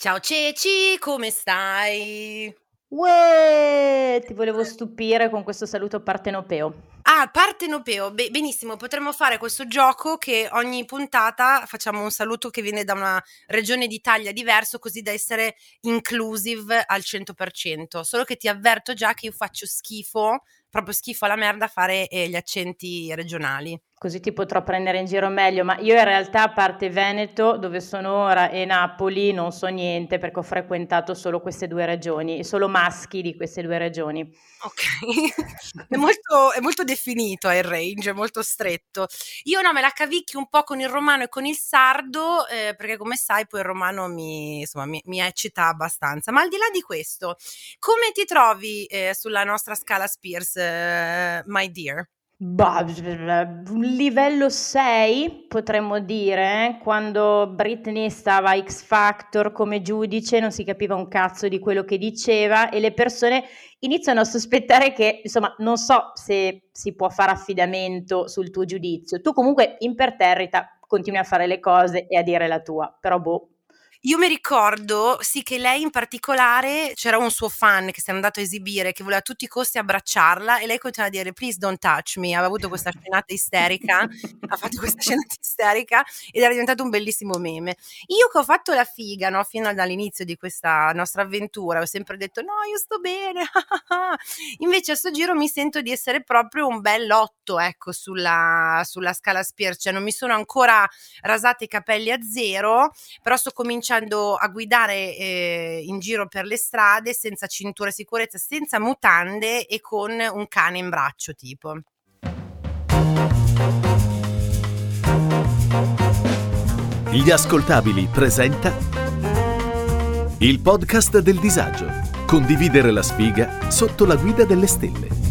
Ciao Ceci, come stai? Uè, ti volevo stupire con questo saluto partenopeo. Ah, partenopeo, Be- benissimo, potremmo fare questo gioco che ogni puntata facciamo un saluto che viene da una regione d'Italia diverso così da essere inclusive al 100%, solo che ti avverto già che io faccio schifo, proprio schifo alla merda a fare eh, gli accenti regionali così ti potrò prendere in giro meglio, ma io in realtà a parte Veneto, dove sono ora, e Napoli non so niente perché ho frequentato solo queste due regioni, solo maschi di queste due regioni. Ok, è, molto, è molto definito il range, è molto stretto. Io no, me la cavicchio un po' con il romano e con il sardo, eh, perché come sai poi il romano mi, insomma, mi, mi, eccita abbastanza. Ma al di là di questo, come ti trovi eh, sulla nostra scala Spears, eh, my dear? Bah, un livello 6 potremmo dire, quando Britney stava X Factor come giudice, non si capiva un cazzo di quello che diceva e le persone iniziano a sospettare che, insomma, non so se si può fare affidamento sul tuo giudizio. Tu comunque imperterrita continui a fare le cose e a dire la tua, però boh, io mi ricordo, sì, che lei in particolare, c'era un suo fan che si è andato a esibire, che voleva a tutti i costi abbracciarla e lei continuava a dire please don't touch me, aveva avuto questa scenata isterica, ha fatto questa scenata isterica ed era diventato un bellissimo meme. Io che ho fatto la figa, no, fino dall'inizio di questa nostra avventura, ho sempre detto no, io sto bene, invece a sto giro mi sento di essere proprio un bel otto, ecco, sulla, sulla scala Spear, cioè non mi sono ancora rasata i capelli a zero, però sto cominciando cominciando a guidare eh, in giro per le strade senza cintura sicurezza, senza mutande e con un cane in braccio tipo. Gli ascoltabili presenta il podcast del disagio. Condividere la sfiga sotto la guida delle stelle.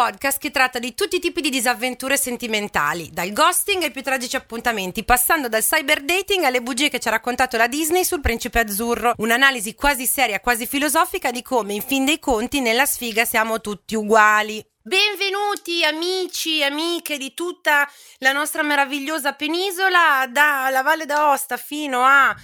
Podcast che tratta di tutti i tipi di disavventure sentimentali, dal ghosting ai più tragici appuntamenti, passando dal cyber dating alle bugie che ci ha raccontato la Disney sul principe azzurro. Un'analisi quasi seria, quasi filosofica di come, in fin dei conti, nella sfiga siamo tutti uguali. Benvenuti amici e amiche di tutta la nostra meravigliosa penisola, dalla Valle d'Aosta fino a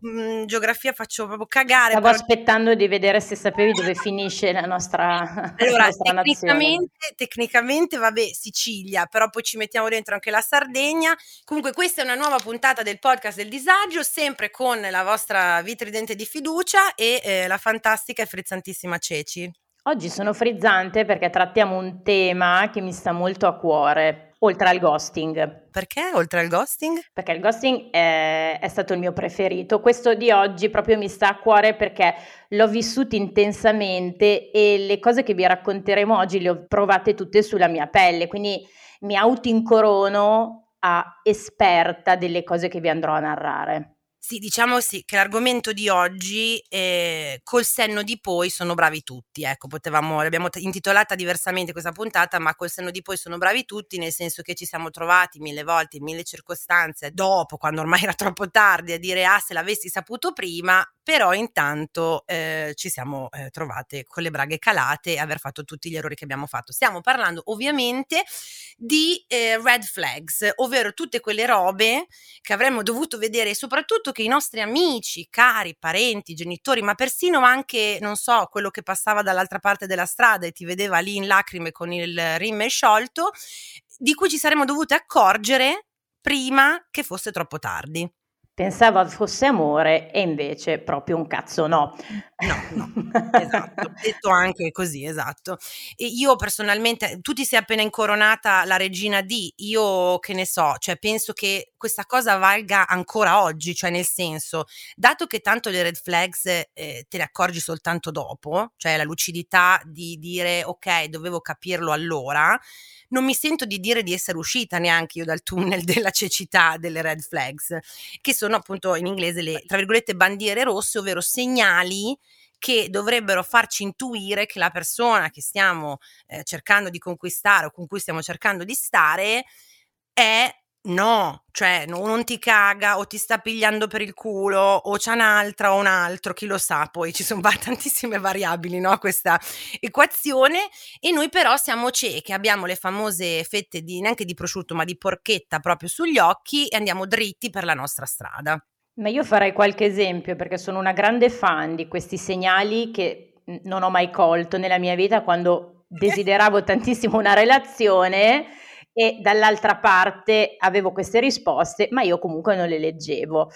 mh, geografia faccio proprio cagare. Stavo però... aspettando di vedere se sapevi dove finisce la nostra, allora, la nostra tecnicamente, tecnicamente, vabbè, Sicilia, però poi ci mettiamo dentro anche la Sardegna. Comunque questa è una nuova puntata del podcast del disagio, sempre con la vostra vitridente di fiducia e eh, la fantastica e frizzantissima Ceci. Oggi sono frizzante perché trattiamo un tema che mi sta molto a cuore, oltre al ghosting. Perché oltre al ghosting? Perché il ghosting è, è, stato il mio preferito. Questo di oggi proprio mi sta a cuore perché l'ho vissuto intensamente e le cose che vi racconteremo oggi le ho provate tutte sulla mia pelle, quindi mi auto-incorono a esperta delle cose che vi andrò a narrare. Sì, diciamo sì, che l'argomento di oggi, eh, col senno di poi sono bravi tutti, ecco, potevamo, l'abbiamo intitolata diversamente questa puntata, ma col senno di poi sono bravi tutti, nel senso che ci siamo trovati mille volte, in mille circostanze, dopo, quando ormai era troppo tardi, a dire, ah, se l'avessi saputo prima, però intanto eh, ci siamo eh, trovate con le braghe calate e aver fatto tutti gli errori che abbiamo fatto. Stiamo parlando ovviamente di eh, red flags, ovvero tutte quelle robe che avremmo dovuto vedere e soprattutto che i nostri amici, cari, parenti, genitori, ma persino anche, non so, quello che passava dall'altra parte della strada e ti vedeva lì in lacrime con il rimme sciolto, di cui ci saremmo dovute accorgere prima che fosse troppo tardi. Pensavo fosse amore e invece proprio un cazzo no. No, no, esatto, detto anche così, esatto. E io personalmente, tu ti sei appena incoronata la regina di, io che ne so, cioè penso che questa cosa valga ancora oggi, cioè nel senso, dato che tanto le red flags eh, te le accorgi soltanto dopo, cioè la lucidità di dire ok, dovevo capirlo allora, non mi sento di dire di essere uscita neanche io dal tunnel della cecità delle red flags, che sono appunto in inglese le, tra virgolette, bandiere rosse, ovvero segnali che dovrebbero farci intuire che la persona che stiamo eh, cercando di conquistare o con cui stiamo cercando di stare è No, cioè no, non ti caga o ti sta pigliando per il culo o c'è un'altra o un altro, chi lo sa, poi ci sono tantissime variabili, no? Questa equazione e noi però siamo cieche, abbiamo le famose fette di, neanche di prosciutto ma di porchetta proprio sugli occhi e andiamo dritti per la nostra strada. Ma io farei qualche esempio perché sono una grande fan di questi segnali che non ho mai colto nella mia vita quando desideravo tantissimo una relazione e dall'altra parte avevo queste risposte, ma io comunque non le leggevo.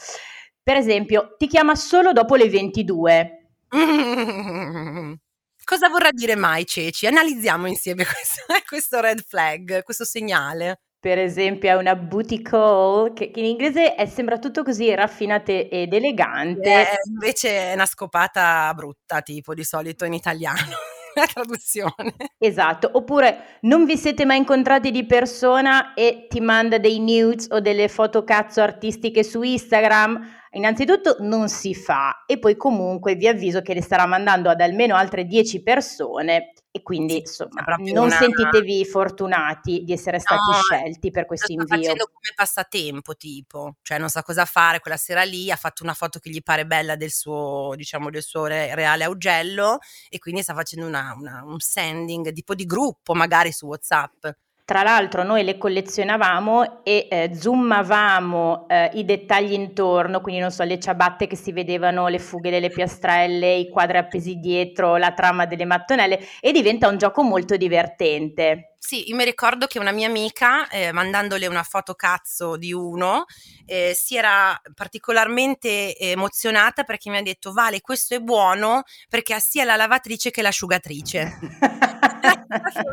Per esempio, ti chiama solo dopo le 22. Cosa vorrà dire mai Ceci? Analizziamo insieme questo, questo red flag, questo segnale per esempio è una booty call che, che, in inglese è, sembra tutto così raffinate ed elegante. Eh, invece è una scopata brutta, tipo di solito in italiano. la traduzione. Esatto, oppure non vi siete mai incontrati di persona e ti manda dei nudes o delle foto cazzo artistiche su Instagram. Innanzitutto non si fa e poi comunque vi avviso che le starà mandando ad almeno altre 10 persone e quindi insomma non una... sentitevi fortunati di essere stati no, scelti per questo invio. Sta facendo come passatempo tipo, cioè non sa cosa fare quella sera lì, ha fatto una foto che gli pare bella del suo, diciamo, del suo re- reale augello e quindi sta facendo una, una, un sending tipo di gruppo magari su Whatsapp. Tra l'altro noi le collezionavamo e eh, zoomavamo eh, i dettagli intorno, quindi non so, le ciabatte che si vedevano, le fughe delle piastrelle, i quadri appesi dietro, la trama delle mattonelle e diventa un gioco molto divertente. Sì, io mi ricordo che una mia amica, eh, mandandole una foto cazzo di uno, eh, si era particolarmente emozionata perché mi ha detto Vale, questo è buono perché ha sia la lavatrice che l'asciugatrice.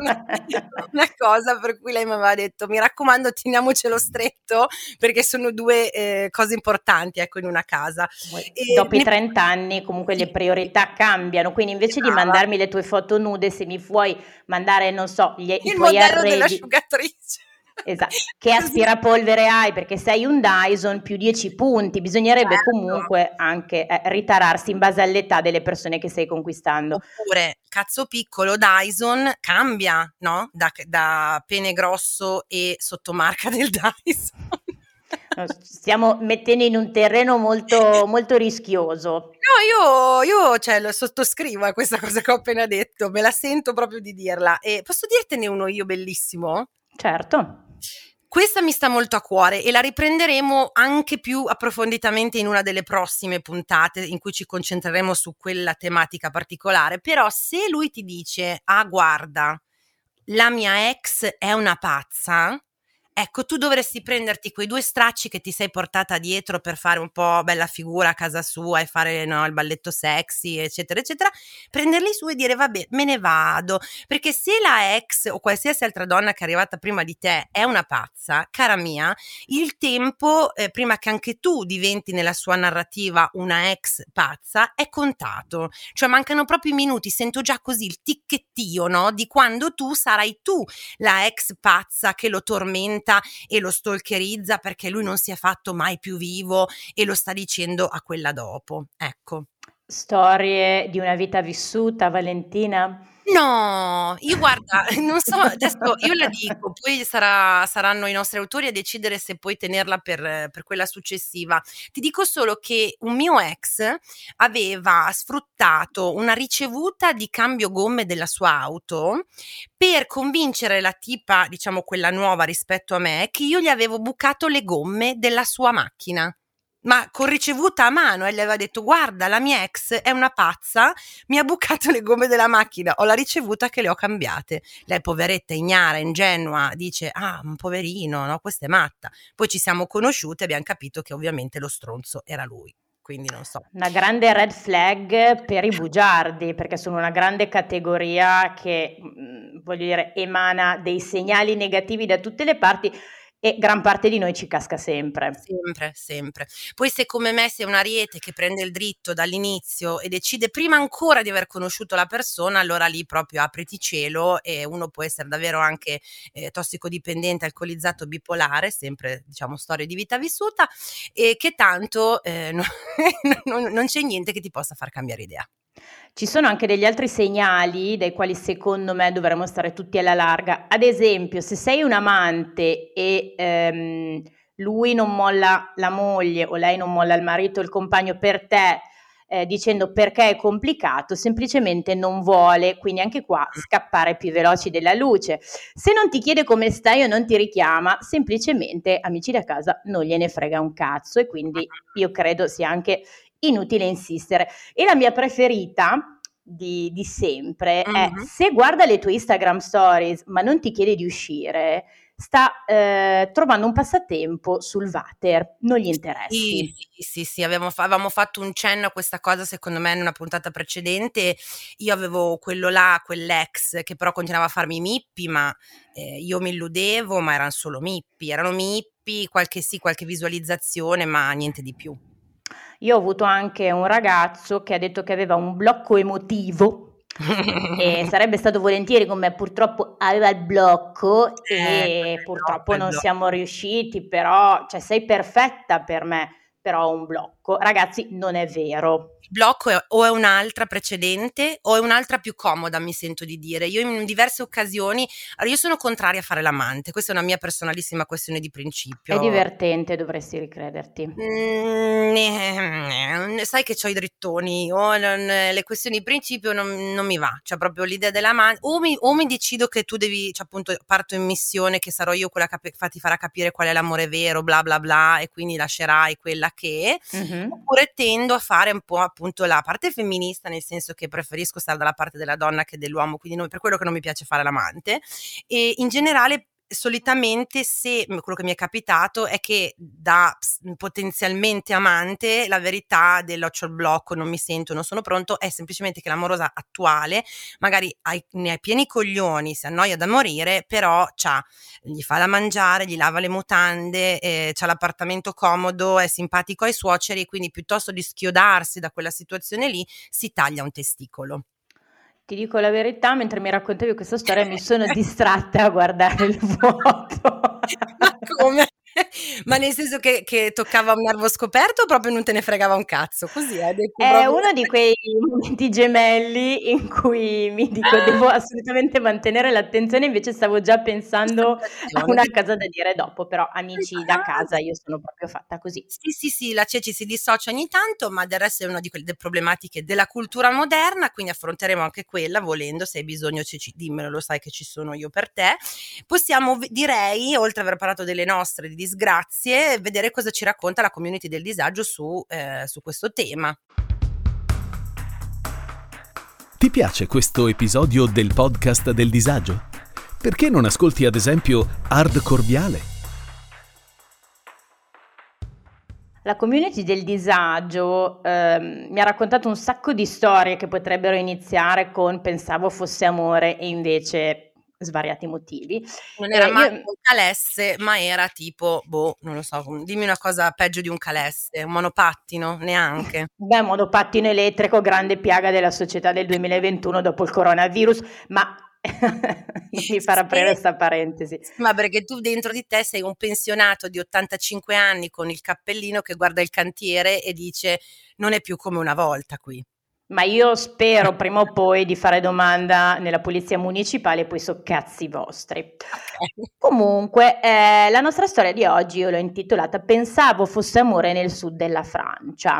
una, una, cosa per cui lei mi aveva detto mi raccomando teniamocelo stretto perché sono due eh, cose importanti ecco in una casa e dopo ne... i 30 anni comunque le priorità cambiano quindi invece di mandarmi le tue foto nude se mi vuoi mandare non so gli, i modello dell'asciugatrice Esatto. Che aspirapolvere hai? Perché sei un Dyson più 10 punti, bisognerebbe certo. comunque anche eh, ritararsi in base all'età delle persone che stai conquistando. Oppure, cazzo piccolo, Dyson cambia, no? Da, da pene grosso e sottomarca del Dyson. Stiamo mettendo in un terreno molto, molto rischioso. No, io, io cioè, lo sottoscrivo a questa cosa che ho appena detto, me la sento proprio di dirla. E posso dirtene uno io bellissimo? Certo. Questa mi sta molto a cuore e la riprenderemo anche più approfonditamente in una delle prossime puntate in cui ci concentreremo su quella tematica particolare. Però se lui ti dice, ah guarda, la mia ex è una pazza, Ecco, tu dovresti prenderti quei due stracci che ti sei portata dietro per fare un po' bella figura a casa sua e fare no, il balletto sexy, eccetera, eccetera, prenderli su e dire vabbè, me ne vado, perché se la ex o qualsiasi altra donna che è arrivata prima di te è una pazza, cara mia, il tempo eh, prima che anche tu diventi nella sua narrativa una ex pazza è contato, cioè mancano proprio i minuti, sento già così il ticchettio, no, di quando tu sarai tu la ex pazza che lo tormenta tormenta e lo stalkerizza perché lui non si è fatto mai più vivo e lo sta dicendo a quella dopo. Ecco. Storie di una vita vissuta, Valentina? No, io guarda, non so, adesso io la dico, poi sarà, saranno i nostri autori a decidere se puoi tenerla per, per, quella successiva. Ti dico solo che un mio ex aveva sfruttato una ricevuta di cambio gomme della sua auto per convincere la tipa, diciamo quella nuova rispetto a me, che io gli avevo bucato le gomme della sua macchina ma con ricevuta a mano e le aveva detto guarda la mia ex è una pazza mi ha bucato le gomme della macchina ho la ricevuta che le ho cambiate lei poveretta ignara ingenua dice ah un poverino no questa è matta poi ci siamo conosciute e abbiamo capito che ovviamente lo stronzo era lui quindi non so. Una grande red flag per i bugiardi, perché sono una grande categoria che, mm, voglio dire, emana dei segnali negativi da tutte le parti e gran parte di noi ci casca sempre. Sempre, sempre. Poi se come me sei un ariete che prende il dritto dall'inizio e decide prima ancora di aver conosciuto la persona, allora lì proprio apriti cielo e uno può essere davvero anche eh, tossicodipendente, alcolizzato, bipolare, sempre diciamo storia di vita vissuta e che tanto eh, no, non, non c'è niente che ti possa far cambiare idea. Ci sono anche degli altri segnali dai quali secondo me dovremmo stare tutti alla larga. Ad esempio, se sei un amante e ehm, lui non molla la moglie o lei non molla il marito o il compagno per te, eh, dicendo perché è complicato, semplicemente non vuole, quindi anche qua scappare più veloci della luce. Se non ti chiede come stai o non ti richiama, semplicemente amici da casa non gliene frega un cazzo e quindi io credo sia anche inutile insistere. E la mia preferita di, di sempre mm-hmm. è se guarda le tue Instagram stories ma non ti chiede di uscire, sta eh, trovando un passatempo sul water, non gli interessi. Sì, sì, sì, sì. Avevamo, avevamo, fatto un cenno a questa cosa secondo me in una puntata precedente, io avevo quello là, quell'ex che però continuava a farmi mippi, ma eh, io mi illudevo, ma erano solo mippi, erano mippi, qualche sì, qualche visualizzazione, ma niente di più. Io ho avuto anche un ragazzo che ha detto che aveva un blocco emotivo e sarebbe stato volentieri con me, purtroppo aveva il blocco eh, e purtroppo non siamo riusciti, però cioè, sei perfetta per me però un blocco. Ragazzi, non è vero. Il blocco è, o è un'altra precedente o è un'altra più comoda, mi sento di dire. Io in diverse occasioni, allora io sono contraria a fare l'amante, questa è una mia personalissima questione di principio. È divertente, dovresti ricrederti. Mm, eh, sai che ho i drittoni, o non, le questioni di principio non, non mi va, cioè proprio l'idea dell'amante, o mi, o mi decido che tu devi, cioè appunto parto in missione, che sarò io quella che ti farà capire qual è l'amore vero, bla bla bla, e quindi lascerai quella che, mm-hmm. Oppure tendo a fare un po' appunto la parte femminista, nel senso che preferisco stare dalla parte della donna che dell'uomo, quindi non, per quello che non mi piace fare l'amante. E in generale solitamente se quello che mi è capitato è che da potenzialmente amante la verità dell'occhio al blocco non mi sento, non sono pronto è semplicemente che l'amorosa attuale magari hai, ne hai pieni coglioni, si annoia da morire, però c'ha, gli fa da mangiare, gli lava le mutande, eh, c'ha l'appartamento comodo, è simpatico ai suoceri quindi piuttosto di schiodarsi da quella situazione lì si taglia un testicolo. Ti dico la verità, mentre mi raccontavi questa storia mi sono distratta a guardare il vuoto. Ma come? Ma nel senso che, che, toccava un nervo scoperto o proprio non te ne fregava un cazzo? Così è. È proprio... uno di quei momenti gemelli in cui mi dico devo assolutamente mantenere l'attenzione, invece stavo già pensando a una cosa da dire dopo, però amici da casa io sono proprio fatta così. Sì, sì, sì, la Ceci si dissocia ogni tanto, ma del resto è una di quelle problematiche della cultura moderna, quindi affronteremo anche quella volendo, se hai bisogno Ceci dimmelo, lo sai che ci sono io per te. Possiamo, direi, oltre ad aver parlato delle nostre, di disgrazie, vedere cosa ci racconta la community del disagio su, eh, su questo tema. Ti piace questo episodio del podcast del disagio? Perché non ascolti ad esempio Hard Corviale? La community del disagio eh, mi ha raccontato un sacco di storie che potrebbero iniziare con pensavo fosse amore e invece svariati motivi. Non era eh, mai io... un calesse, ma era tipo, boh, non lo so, dimmi una cosa peggio di un calesse, un monopattino, neanche. Beh, monopattino elettrico, grande piaga della società del 2021 dopo il coronavirus, ma mi farà aprire questa parentesi. Ma perché tu dentro di te sei un pensionato di 85 anni con il cappellino che guarda il cantiere e dice non è più come una volta qui. Ma io spero prima o poi di fare domanda nella polizia municipale, poi so cazzi vostri. Comunque, eh, la nostra storia di oggi io l'ho intitolata Pensavo fosse amore nel sud della Francia.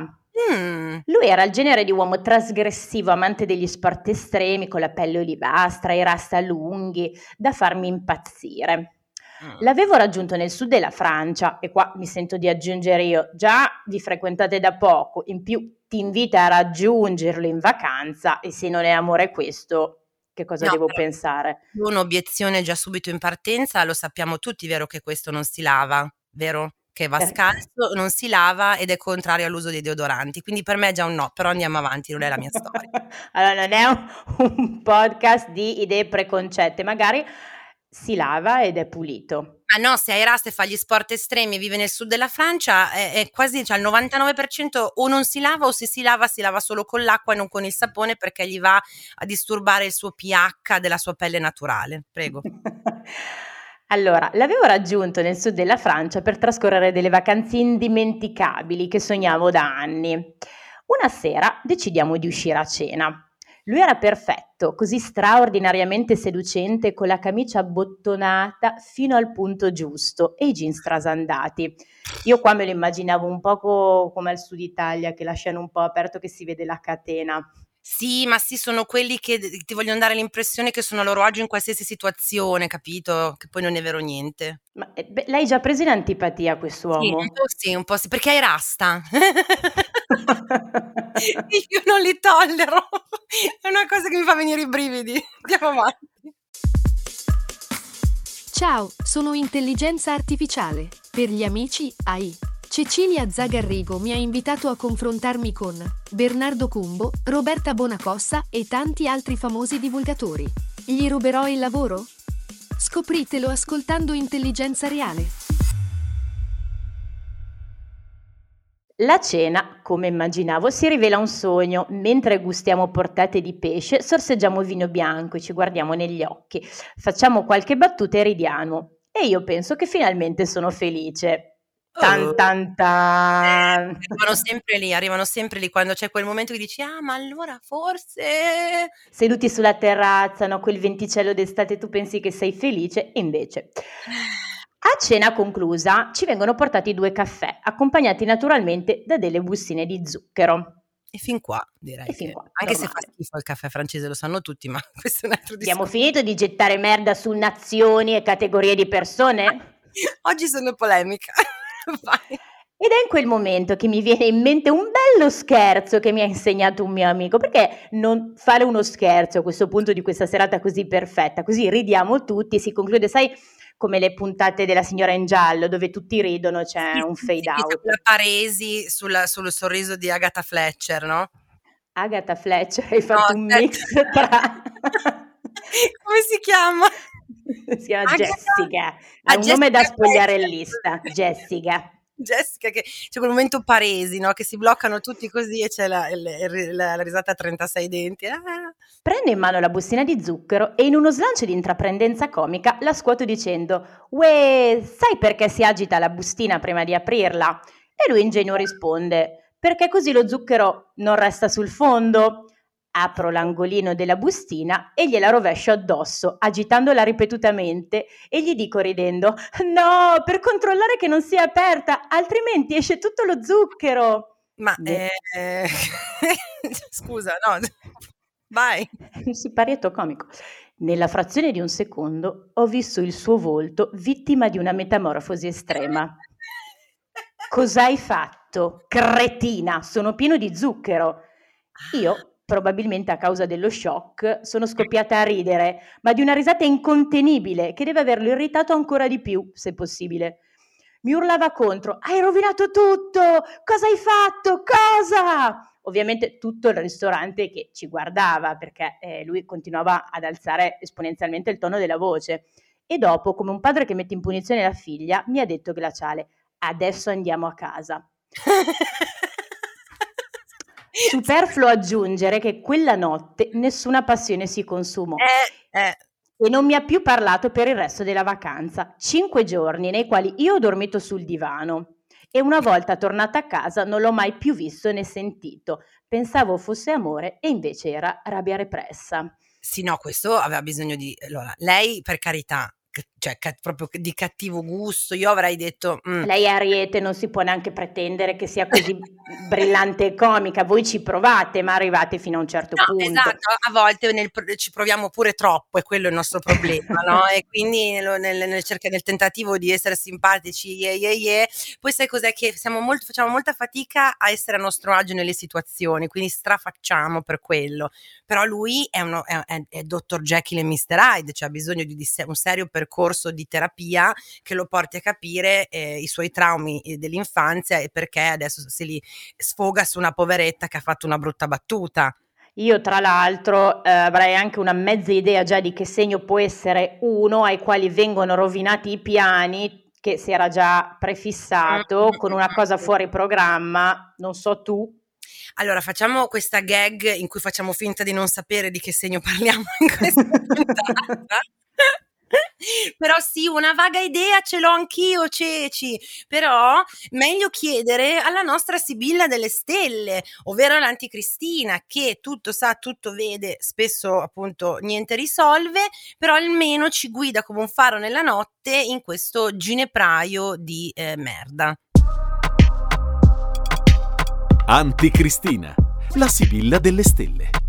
Mm. Lui era il genere di uomo trasgressivo, amante degli sport estremi, con la pelle olivastra, i rasta lunghi, da farmi impazzire. Mm. L'avevo raggiunto nel sud della Francia e qua mi sento di aggiungere io, già vi frequentate da poco, in più ti invita a raggiungerlo in vacanza e se non è amore questo, che cosa no, devo pensare? Un'obiezione già subito in partenza, lo sappiamo tutti, vero che questo non si lava, vero? Che va scalzo, non si lava ed è contrario all'uso dei deodoranti. Quindi per me è già un no, però andiamo avanti, non è la mia storia. allora, non è un, un podcast di idee preconcette, magari si lava ed è pulito. Ah no, se hai rasta e fa gli sport estremi e vive nel sud della Francia, è, è quasi cioè, il 99% o non si lava o se si lava si lava solo con l'acqua e non con il sapone perché gli va a disturbare il suo pH della sua pelle naturale. Prego. Allora, l'avevo raggiunto nel sud della Francia per trascorrere delle vacanze indimenticabili che sognavo da anni. Una sera decidiamo di uscire a cena. Lui era perfetto, così straordinariamente seducente, con la camicia abbottonata fino al punto giusto e i jeans trasandati. Io qua me lo immaginavo un po' come al sud Italia, che lasciano un po' aperto che si vede la catena. Sì, ma sì, sono quelli che ti vogliono dare l'impressione che sono a loro agio in qualsiasi situazione, capito? Che poi non è vero niente. Ma eh, beh, l'hai già preso in antipatia quest'uomo? Sì, un po' sì, un po' sì, perché hai rasta. Io non li tollero. È una cosa che mi fa venire i brividi. Andiamo avanti. Ciao, sono intelligenza artificiale. Per gli amici AI. Cecilia Zagarrigo mi ha invitato a confrontarmi con Bernardo Cumbo, Roberta Bonacossa e tanti altri famosi divulgatori. Gli ruberò il lavoro? Scopritelo ascoltando Intelligenza Reale. La cena, come immaginavo, si rivela un sogno. Mentre gustiamo portate di pesce, sorseggiamo vino bianco e ci guardiamo negli occhi. Facciamo qualche battuta e ridiamo. E io penso che finalmente sono felice. Tan Oh. tan tan. Arrivano sempre lì, arrivano sempre lì quando c'è quel momento che dici: "Ah, ma allora forse" Seduti sulla terrazza, no, quel venticello d'estate, tu pensi che sei felice, invece. A cena conclusa ci vengono portati due caffè, accompagnati naturalmente da delle bustine di zucchero. E fin qua direi fin che qua, anche se fa schifo il caffè francese, lo sanno tutti, ma questo è un altro Abbiamo discorso. finito di gettare merda su nazioni e categorie di persone? Oggi sono polemica. Ed è in quel momento che mi viene in mente un bello scherzo che mi ha insegnato un mio amico, perché non fare uno scherzo a questo punto di questa serata così perfetta, così ridiamo tutti e si conclude, sai, come le puntate della signora in giallo dove tutti ridono, c'è Sì, un fade sì, out. quella Paresi sulla- sul sorriso di Agatha Fletcher, no? Agatha Fletcher, hai fatto No, un mix tra... Come si chiama? si chiama Agatha- Jessica, ha un nome da Jessica spogliare in Fletcher. lista, Jessica. Jessica, che c'è quel momento Paresi, no? Che si bloccano tutti così e c'è la, la- la risata a 36 denti. Ah. Prendo in mano la bustina di zucchero e in uno slancio di intraprendenza comica la scuoto dicendo Uè, sai perché si agita la bustina prima di aprirla? E lui ingenuo risponde Perché così lo zucchero non resta sul fondo? Apro l'angolino della bustina e gliela rovescio addosso, agitandola ripetutamente e gli dico ridendo No, per controllare che non sia aperta, altrimenti esce tutto lo zucchero. Ma Boh. eh, scusa, no, vai. Un siparietto comico. Nella frazione di un secondo ho visto il suo volto vittima di una metamorfosi estrema. Cos'hai fatto? Cretina, sono pieno di zucchero. Io, probabilmente a causa dello shock, sono scoppiata a ridere, ma di una risata incontenibile che deve averlo irritato ancora di più, se possibile. Mi urlava contro: Hai rovinato tutto! Cosa hai fatto? Cosa? Ovviamente tutto il ristorante che ci guardava perché eh, lui continuava ad alzare esponenzialmente il tono della voce. E dopo, come un padre che mette in punizione la figlia, mi ha detto glaciale: Adesso andiamo a casa. Superfluo aggiungere che quella notte nessuna passione si consumò Eh, eh, e non mi ha più parlato per il resto della vacanza. Cinque giorni nei quali io ho dormito sul divano e una volta tornata a casa non l'ho mai più visto né sentito. Pensavo fosse amore e invece era rabbia repressa. sì, no, questo aveva bisogno di... Allora, lei per carità, cioè ca- proprio di cattivo gusto, io avrei detto... mm, Lei è Ariete, non si può neanche pretendere che sia così brillante e comica. Voi ci provate, ma arrivate fino a un certo No, punto. esatto, a volte nel ci proviamo pure troppo e quello è il nostro problema, no? E quindi nel, nel cerca- nel tentativo di essere simpatici, yeah, yeah, yeah, poi sai cos'è che siamo molto, facciamo molta fatica a essere a nostro agio nelle situazioni, quindi strafacciamo per quello. Però lui è, uno, è, è, è Dr. Jekyll e Mr. Hyde, cioè ha bisogno di, di un serio percorso di terapia che lo porti a capire eh, i suoi traumi eh, dell'infanzia e perché adesso si li sfoga su una poveretta che ha fatto una brutta battuta. Io tra l'altro eh, avrei anche una mezza idea già di che segno può essere uno ai quali vengono rovinati i piani che si era già prefissato con una cosa fuori programma, non so tu. Allora, facciamo questa gag in cui facciamo finta di non sapere di che segno parliamo in questa puntata. Però sì, una vaga idea ce l'ho anch'io, Ceci. Però meglio chiedere alla nostra Sibilla delle Stelle, ovvero l'anticristina, che tutto sa, tutto vede, spesso appunto niente risolve, però almeno ci guida come un faro nella notte in questo ginepraio di eh, merda. Anticristina, la Sibilla delle Stelle.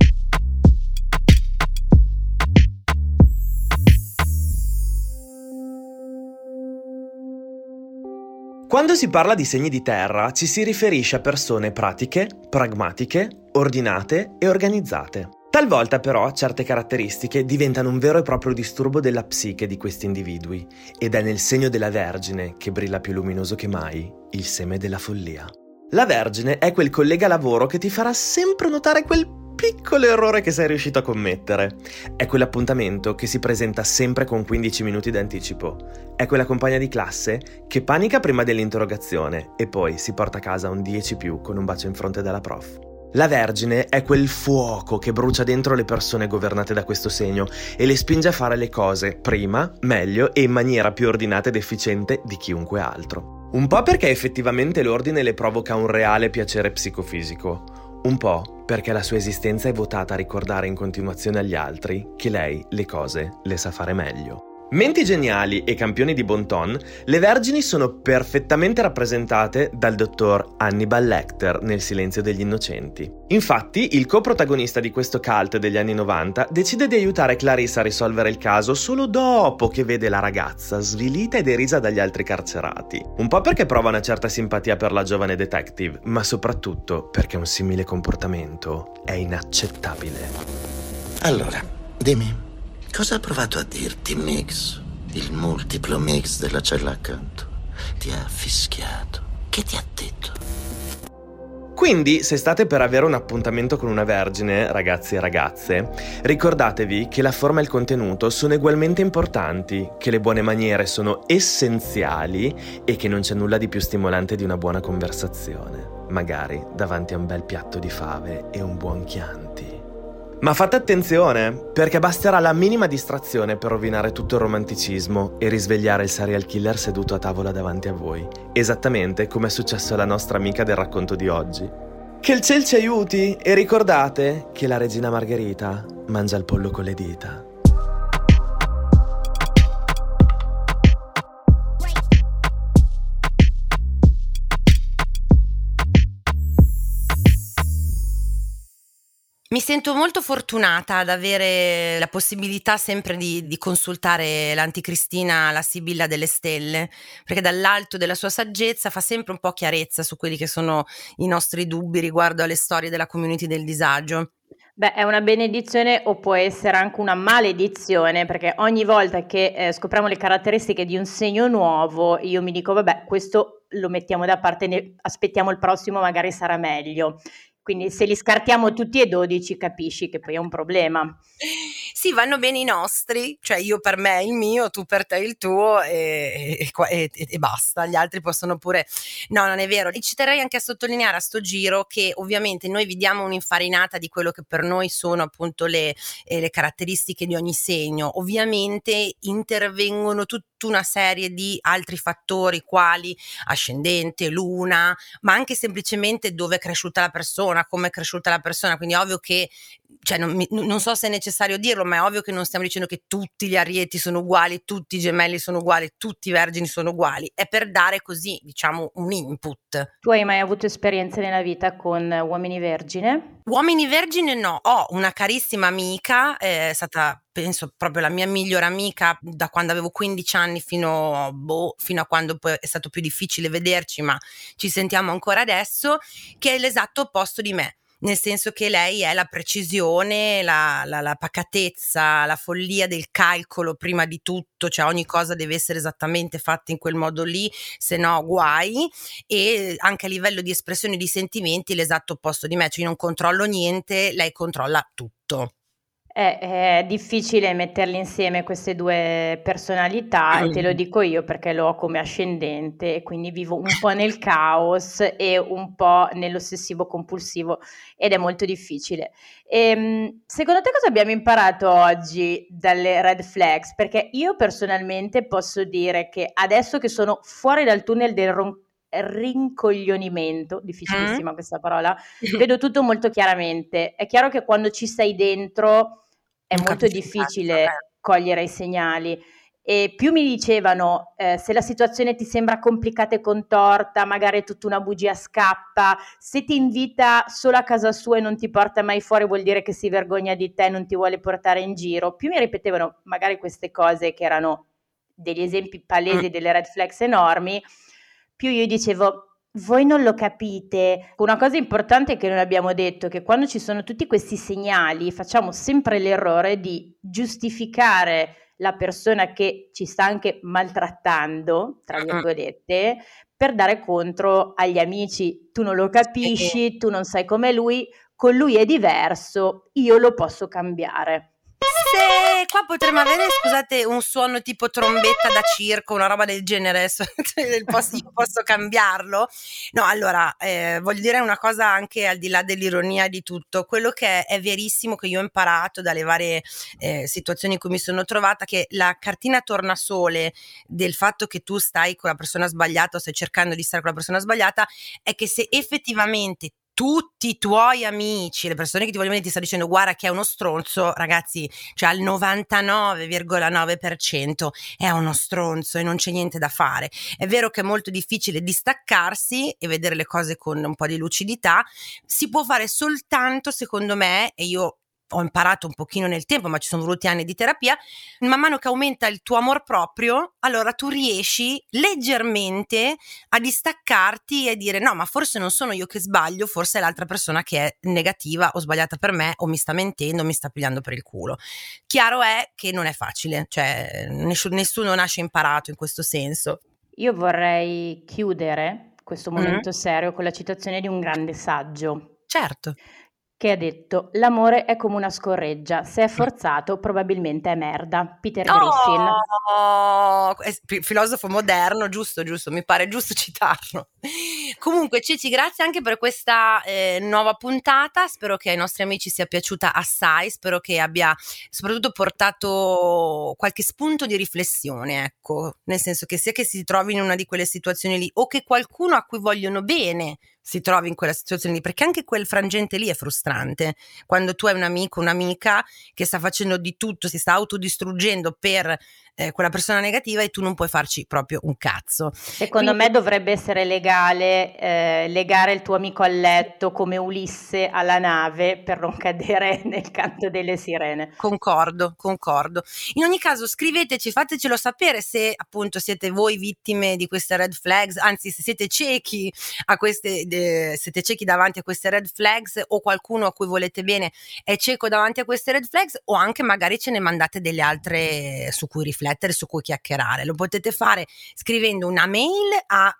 Quando si parla di segni di terra ci si riferisce a persone pratiche, pragmatiche, ordinate e organizzate. Talvolta però certe caratteristiche diventano un vero e proprio disturbo della psiche di questi individui ed è nel segno della Vergine che brilla più luminoso che mai il seme della follia. La Vergine è quel collega lavoro che ti farà sempre notare quel piccolo errore che sei riuscito a commettere. È quell'appuntamento che si presenta sempre con 15 minuti d'anticipo. È quella compagna di classe che panica prima dell'interrogazione e poi si porta a casa un 10 più con un bacio in fronte dalla prof. La Vergine è quel fuoco che brucia dentro le persone governate da questo segno e le spinge a fare le cose prima, meglio e in maniera più ordinata ed efficiente di chiunque altro. Un po' perché effettivamente l'ordine le provoca un reale piacere psicofisico, un po' perché la sua esistenza è votata a ricordare in continuazione agli altri che lei le cose le sa fare meglio. Menti geniali e campioni di bon ton, le Vergini sono perfettamente rappresentate dal dottor Hannibal Lecter nel Silenzio degli Innocenti. Infatti, il coprotagonista di questo cult degli anni 90 decide di aiutare Clarissa a risolvere il caso solo dopo che vede la ragazza svilita e derisa dagli altri carcerati. Un po' perché prova una certa simpatia per la giovane detective, ma soprattutto perché un simile comportamento è inaccettabile. Allora, dimmi. Cosa ha provato a dirti, Mix? Il multiplo Mix della cella accanto. Ti ha fischiato. Che ti ha detto? Quindi, se state per avere un appuntamento con una vergine, ragazzi e ragazze, ricordatevi che la forma e il contenuto sono ugualmente importanti, che le buone maniere sono essenziali e che non c'è nulla di più stimolante di una buona conversazione, magari davanti a un bel piatto di fave e un buon chianti. Ma fate attenzione, perché basterà la minima distrazione per rovinare tutto il romanticismo e risvegliare il serial killer seduto a tavola davanti a voi, esattamente come è successo alla nostra amica del racconto di oggi. Che il ciel ci aiuti e ricordate che la regina Margherita mangia il pollo con le dita. Mi sento molto fortunata ad avere la possibilità sempre di, di, consultare l'anticristina, la Sibilla delle Stelle, perché dall'alto della sua saggezza fa sempre un po' chiarezza su quelli che sono i nostri dubbi riguardo alle storie della community del disagio. Beh, è una benedizione o può essere anche una maledizione, perché ogni volta che eh, scopriamo le caratteristiche di un segno nuovo, io mi dico, vabbè, questo lo mettiamo da parte, ne aspettiamo il prossimo, magari sarà meglio. Quindi se li scartiamo tutti e 12 capisci che poi è un problema. Sì, vanno bene i nostri, cioè io per me il mio, tu per te il tuo e, e, e, e basta, gli altri possono pure... No, non è vero. E ci terrei anche a sottolineare a sto giro che ovviamente noi vi diamo un'infarinata di quello che per noi sono appunto le, eh, le caratteristiche di ogni segno. Ovviamente intervengono tutta una serie di altri fattori quali ascendente, luna, ma anche semplicemente dove è cresciuta la persona, come è cresciuta la persona. Quindi è ovvio che cioè non, non, so se è necessario dirlo, ma è ovvio che non stiamo dicendo che tutti gli arieti sono uguali, tutti i gemelli sono uguali, tutti i vergini sono uguali, è per dare così, diciamo, un input. Tu hai mai avuto esperienze nella vita con uomini vergine? Uomini vergine no, ho una carissima amica, è stata penso proprio la mia migliore amica da quando avevo 15 anni fino, boh, fino a quando poi è stato più difficile vederci, ma ci sentiamo ancora adesso, che è l'esatto opposto di me nel senso che lei è la precisione, la, la, la, pacatezza, la follia del calcolo prima di tutto, cioè ogni cosa deve essere esattamente fatta in quel modo lì, se no guai, e anche a livello di espressione di sentimenti l'esatto opposto di me, cioè io non controllo niente, lei controlla tutto. È, è difficile metterli insieme queste due personalità e te lo dico io perché lo ho come ascendente e quindi vivo un po' nel caos e un po' nell'ossessivo compulsivo ed è molto difficile. E, ehm, secondo te cosa abbiamo imparato oggi dalle red flags? Perché io personalmente posso dire che adesso che sono fuori dal tunnel del ron- rincoglionimento, difficilissima mm. questa parola, vedo tutto molto chiaramente. È chiaro che quando ci sei dentro è non molto difficile eh. cogliere i segnali. E più mi dicevano eh, se la situazione ti sembra complicata e contorta, magari è tutta una bugia scappa, se ti invita solo a casa sua e non ti porta mai fuori vuol dire che si vergogna di te, non ti vuole portare in giro. Più mi ripetevano magari queste cose che erano degli esempi palesi, mm. delle red flags enormi, più io dicevo voi non lo capite. Una cosa importante che non abbiamo detto è che quando ci sono tutti questi segnali facciamo sempre l'errore di giustificare la persona che ci sta anche maltrattando, tra virgolette, per dare contro agli amici. Tu non lo capisci, tu non sai com'è lui, con lui è diverso, io lo posso cambiare se qua potremmo avere, scusate, un suono tipo trombetta da circo, una roba del genere, posso, posso cambiarlo? No, allora, eh, voglio dire una cosa anche al di là dell'ironia di tutto, quello che è, è verissimo che io ho imparato dalle varie eh, situazioni in cui mi sono trovata, che la cartina tornasole del fatto che tu stai con la persona sbagliata o stai cercando di stare con la persona sbagliata, è che se effettivamente tutti i tuoi amici, le persone che ti vogliono bene, ti stanno dicendo guarda che è uno stronzo, ragazzi, cioè al 99,9% è uno stronzo e non c'è niente da fare. È vero che è molto difficile distaccarsi e vedere le cose con un po' di lucidità, si può fare soltanto, secondo me, e io ho imparato un pochino nel tempo, ma ci sono voluti anni di terapia, man mano che aumenta il tuo amor proprio, allora tu riesci leggermente a distaccarti e dire no, ma forse non sono io che sbaglio, forse è l'altra persona che è negativa o sbagliata per me o mi sta mentendo, mi sta pigliando per il culo. Chiaro è che non è facile, cioè nessuno, nasce imparato in questo senso. Io vorrei chiudere questo momento mm. serio con la citazione di un grande saggio. Certo che ha detto l'amore è come una scorreggia, se è forzato probabilmente è merda. Peter Griffin. Oh, filosofo moderno, giusto, giusto, mi pare giusto citarlo. Comunque Ceci, grazie anche per questa eh, nuova puntata, spero che ai nostri amici sia piaciuta assai, spero che abbia soprattutto portato qualche spunto di riflessione, ecco, nel senso che sia che si trovi in una di quelle situazioni lì o che qualcuno a cui vogliono bene si trovi in quella situazione lì, perché anche quel frangente lì è frustrante, quando tu hai un amico, un'amica che sta facendo di tutto, si sta autodistruggendo per eh, quella persona negativa e tu non puoi farci proprio un cazzo. Secondo Quindi... me dovrebbe essere legale eh, legare il tuo amico al letto come Ulisse alla nave per non cadere nel canto delle sirene. Concordo, concordo. In ogni caso scriveteci, fatecelo sapere se appunto siete voi vittime di queste red flags, anzi se siete ciechi a queste, de, siete ciechi davanti a queste red flags o qualcuno a cui volete bene è cieco davanti a queste red flags o anche magari ce ne mandate delle altre su cui riflettere su cui chiacchierare. Lo potete fare scrivendo una mail a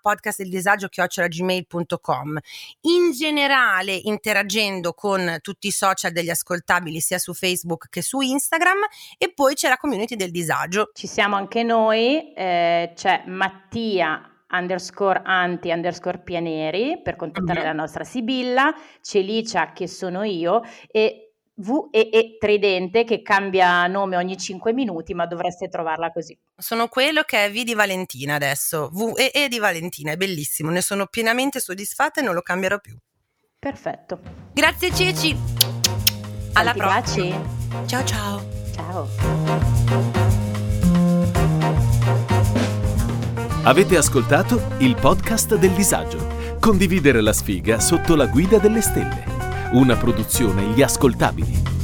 podcastdeldisagio.gmail.com in generale interagendo con tutti i social degli ascoltabili sia su Facebook che su Instagram e poi c'è la community del disagio. Ci siamo anche noi, eh, c'è Mattia underscore anti underscore pianeri per contattare mm-hmm. la nostra Sibilla, Celicia che sono io e VEE Tridente che cambia nome ogni 5 minuti, ma dovreste trovarla così. Sono quello che è V di Valentina adesso, VEE di Valentina, è bellissimo, ne sono pienamente soddisfatta e non lo cambierò più. Perfetto. Grazie Ceci. Alla prossima. Baci. Ciao ciao. Ciao. Avete ascoltato il podcast del disagio. Condividere la sfiga sotto la guida delle stelle una produzione Gli Ascoltabili.